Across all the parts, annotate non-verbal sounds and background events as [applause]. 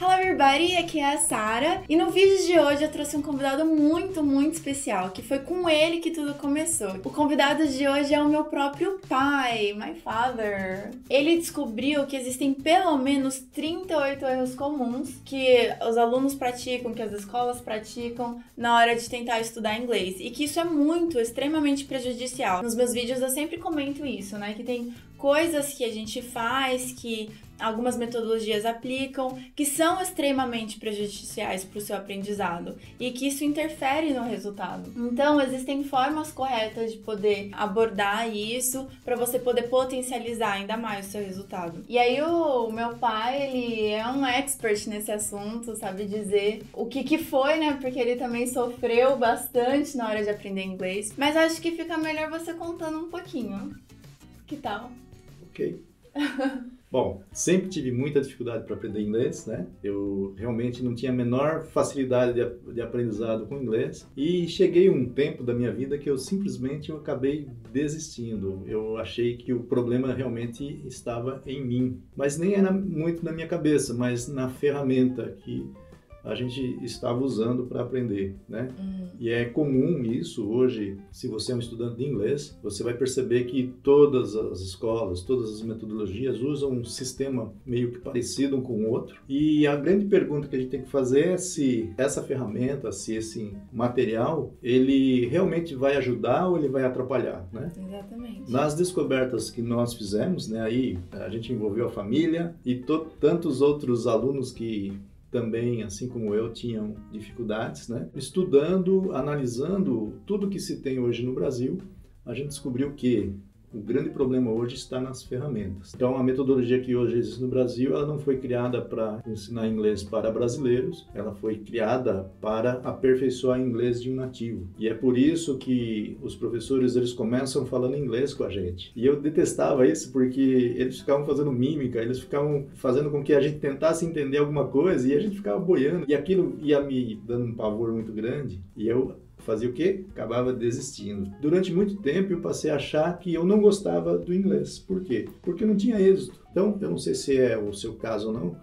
Hello everybody, aqui é a Sara e no vídeo de hoje eu trouxe um convidado muito, muito especial, que foi com ele que tudo começou. O convidado de hoje é o meu próprio pai, my father. Ele descobriu que existem pelo menos 38 erros comuns que os alunos praticam, que as escolas praticam na hora de tentar estudar inglês e que isso é muito, extremamente prejudicial. Nos meus vídeos eu sempre comento isso, né, que tem coisas que a gente faz que algumas metodologias aplicam que são extremamente prejudiciais para o seu aprendizado e que isso interfere no resultado. Então, existem formas corretas de poder abordar isso para você poder potencializar ainda mais o seu resultado. E aí o, meu pai, ele é um expert nesse assunto, sabe dizer o que que foi, né? Porque ele também sofreu bastante na hora de aprender inglês. Mas acho que fica melhor você contando um pouquinho. Que tal? Ok. [laughs] Bom, sempre tive muita dificuldade para aprender inglês, né? Eu realmente não tinha a menor facilidade de, de, aprendizado com inglês e cheguei um tempo da minha vida que eu simplesmente eu acabei desistindo. Eu achei que o problema realmente estava em mim, mas nem era muito na minha cabeça, mas na ferramenta que a gente estava usando para aprender, né? Uhum. E é comum isso hoje, se você é um estudante de inglês, você vai perceber que todas as escolas, todas as metodologias usam um sistema meio que parecido um com o outro. E a grande pergunta que a gente tem que fazer é se essa ferramenta, se esse material, ele realmente vai ajudar ou ele vai atrapalhar, né? Exatamente. Nas descobertas que nós fizemos, né, aí a gente envolveu a família e tantos outros alunos que também, assim como eu, tinham dificuldades, né? Estudando, analisando tudo que se tem hoje no Brasil, a gente descobriu que o grande problema hoje está nas ferramentas. Então, a metodologia que hoje existe no Brasil, ela não foi criada para ensinar inglês para brasileiros, ela foi criada para aperfeiçoar inglês de um nativo. E é por isso que os professores eles começam falando inglês com a gente. E eu detestava isso porque eles ficavam fazendo mímica, eles ficavam fazendo com que a gente tentasse entender alguma coisa e a gente ficava boiando. E aquilo ia me dando um pavor muito grande. E eu fazia o quê? Acabava desistindo. Durante muito tempo eu passei a achar que eu não gostava do inglês. Por quê? Porque não tinha êxito. Então, eu não sei se é o seu caso ou não,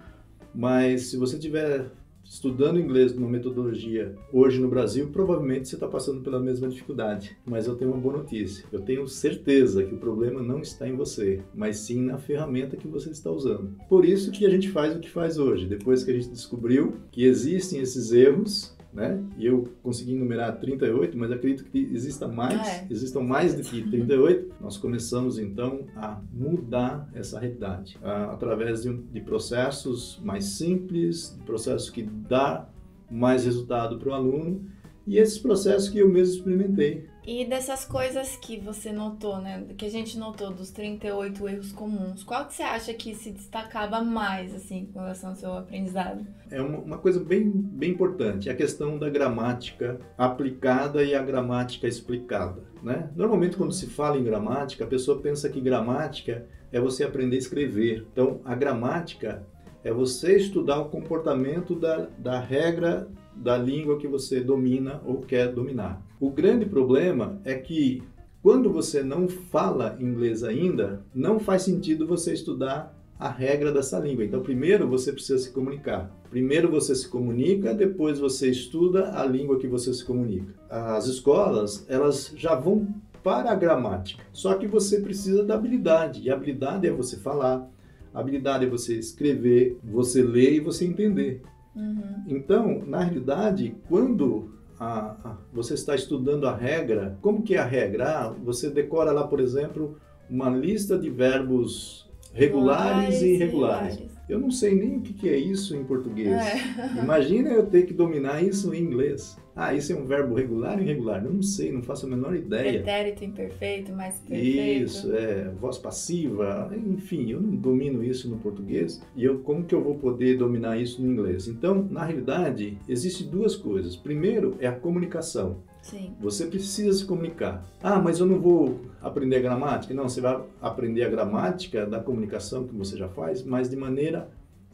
mas se você tiver estudando inglês numa metodologia hoje no Brasil, provavelmente você está passando pela mesma dificuldade. Mas eu tenho uma boa notícia. Eu tenho certeza que o problema não está em você, mas sim na ferramenta que você está usando. Por isso que a gente faz o que faz hoje. Depois que a gente descobriu que existem esses erros, né? E eu consegui enumerar 38, mas acredito que exista mais, ah, é. existam mais do que 38. Nós começamos então a mudar essa realidade uh, através de, de processos mais simples, processos que dá mais resultado para o aluno e esses processos que eu mesmo experimentei. E dessas coisas que você notou, né? Que a gente notou dos 38 erros comuns, qual que você acha que se destacava mais, assim, com relação ao seu aprendizado? É uma, uma coisa bem, bem importante, a questão da gramática aplicada e a gramática explicada, né? Normalmente, quando se fala em gramática, a pessoa pensa que gramática é você aprender a escrever. Então, a gramática é você estudar o comportamento da, da regra da língua que você domina ou quer dominar. O grande problema é que quando você não fala inglês ainda, não faz sentido você estudar a regra dessa língua. Então, primeiro você precisa se comunicar. Primeiro você se comunica, depois você estuda a língua que você se comunica. As escolas, elas já vão para a gramática. Só que você precisa da habilidade. E a habilidade é você falar, a habilidade é você escrever, você ler e você entender. Uhum. Então, na realidade, quando a, a, você está estudando a regra, como que é a regra? Ah, você decora lá, por exemplo, uma lista de verbos regulares e irregulares. Eu não sei nem o que é isso em português. É. [laughs] Imagina eu ter que dominar isso em inglês. Ah, isso é um verbo regular ou irregular? Eu não sei, não faço a menor ideia. Pretérito imperfeito, mais perfeito. Isso, é, voz passiva, enfim, eu não domino isso no português e eu como que eu vou poder dominar isso no inglês? Então, na realidade, existem duas coisas. Primeiro é a comunicação. Sim. Você precisa se comunicar. Ah, mas eu não vou aprender a gramática. Não, você vai aprender a gramática da comunicação que você já faz, mas de maneira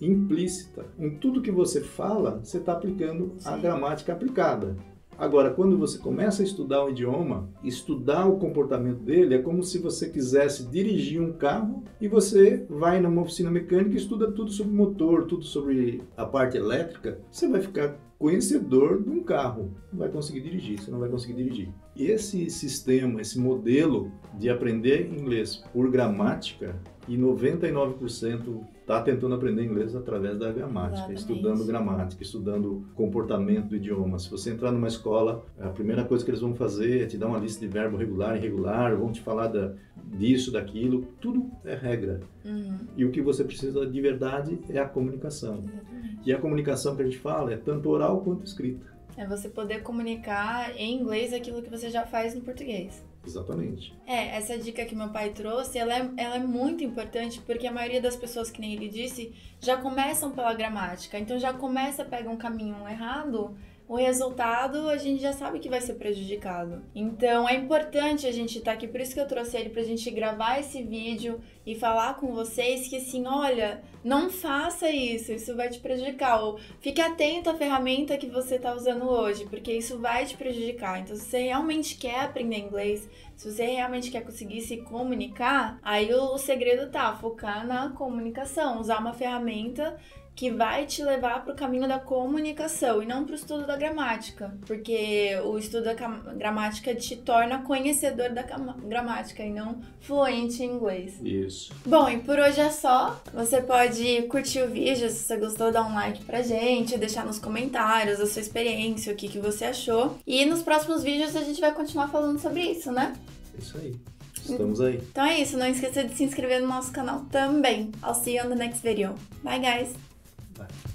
implícita. Em tudo que você fala, você está aplicando Sim. a gramática aplicada. Agora, quando você começa a estudar um idioma, estudar o comportamento dele é como se você quisesse dirigir um carro e você vai numa oficina mecânica e estuda tudo sobre motor, tudo sobre a parte elétrica. Você vai ficar conhecedor de um carro. Não vai conseguir dirigir, você não vai conseguir dirigir. Esse sistema, esse modelo de aprender inglês por gramática, e 99% está tentando aprender inglês através da gramática, Exatamente. estudando gramática, estudando comportamento do idioma. Se você entrar numa escola, a primeira coisa que eles vão fazer é te dar uma lista de verbo regular e irregular, vão te falar da, disso, daquilo, tudo é regra. Uhum. E o que você precisa de verdade é a comunicação. Exatamente. E a comunicação que a gente fala é tanto oral quanto escrita. É você poder comunicar em inglês aquilo que você já faz no português. Exatamente. É, essa dica que meu pai trouxe, ela é, ela é muito importante porque a maioria das pessoas, que nem ele disse, já começam pela gramática. Então já começa, pega um caminho errado o resultado a gente já sabe que vai ser prejudicado. Então é importante a gente estar tá aqui, por isso que eu trouxe ele pra gente gravar esse vídeo e falar com vocês que assim, olha, não faça isso, isso vai te prejudicar. Ou fique atento à ferramenta que você está usando hoje, porque isso vai te prejudicar. Então, se você realmente quer aprender inglês, se você realmente quer conseguir se comunicar, aí o segredo tá focar na comunicação, usar uma ferramenta que vai te levar para o caminho da comunicação e não para o estudo da gramática, porque o estudo da gramática te torna conhecedor da gramática e não fluente em inglês. Isso. Bom, e por hoje é só. Você pode curtir o vídeo se você gostou, dar um like pra gente, deixar nos comentários a sua experiência, o que, que você achou. E nos próximos vídeos a gente vai continuar falando sobre isso, né? Isso aí. Estamos aí. Então é isso, não esqueça de se inscrever no nosso canal também. I'll see you on the next video. Bye guys! Bye.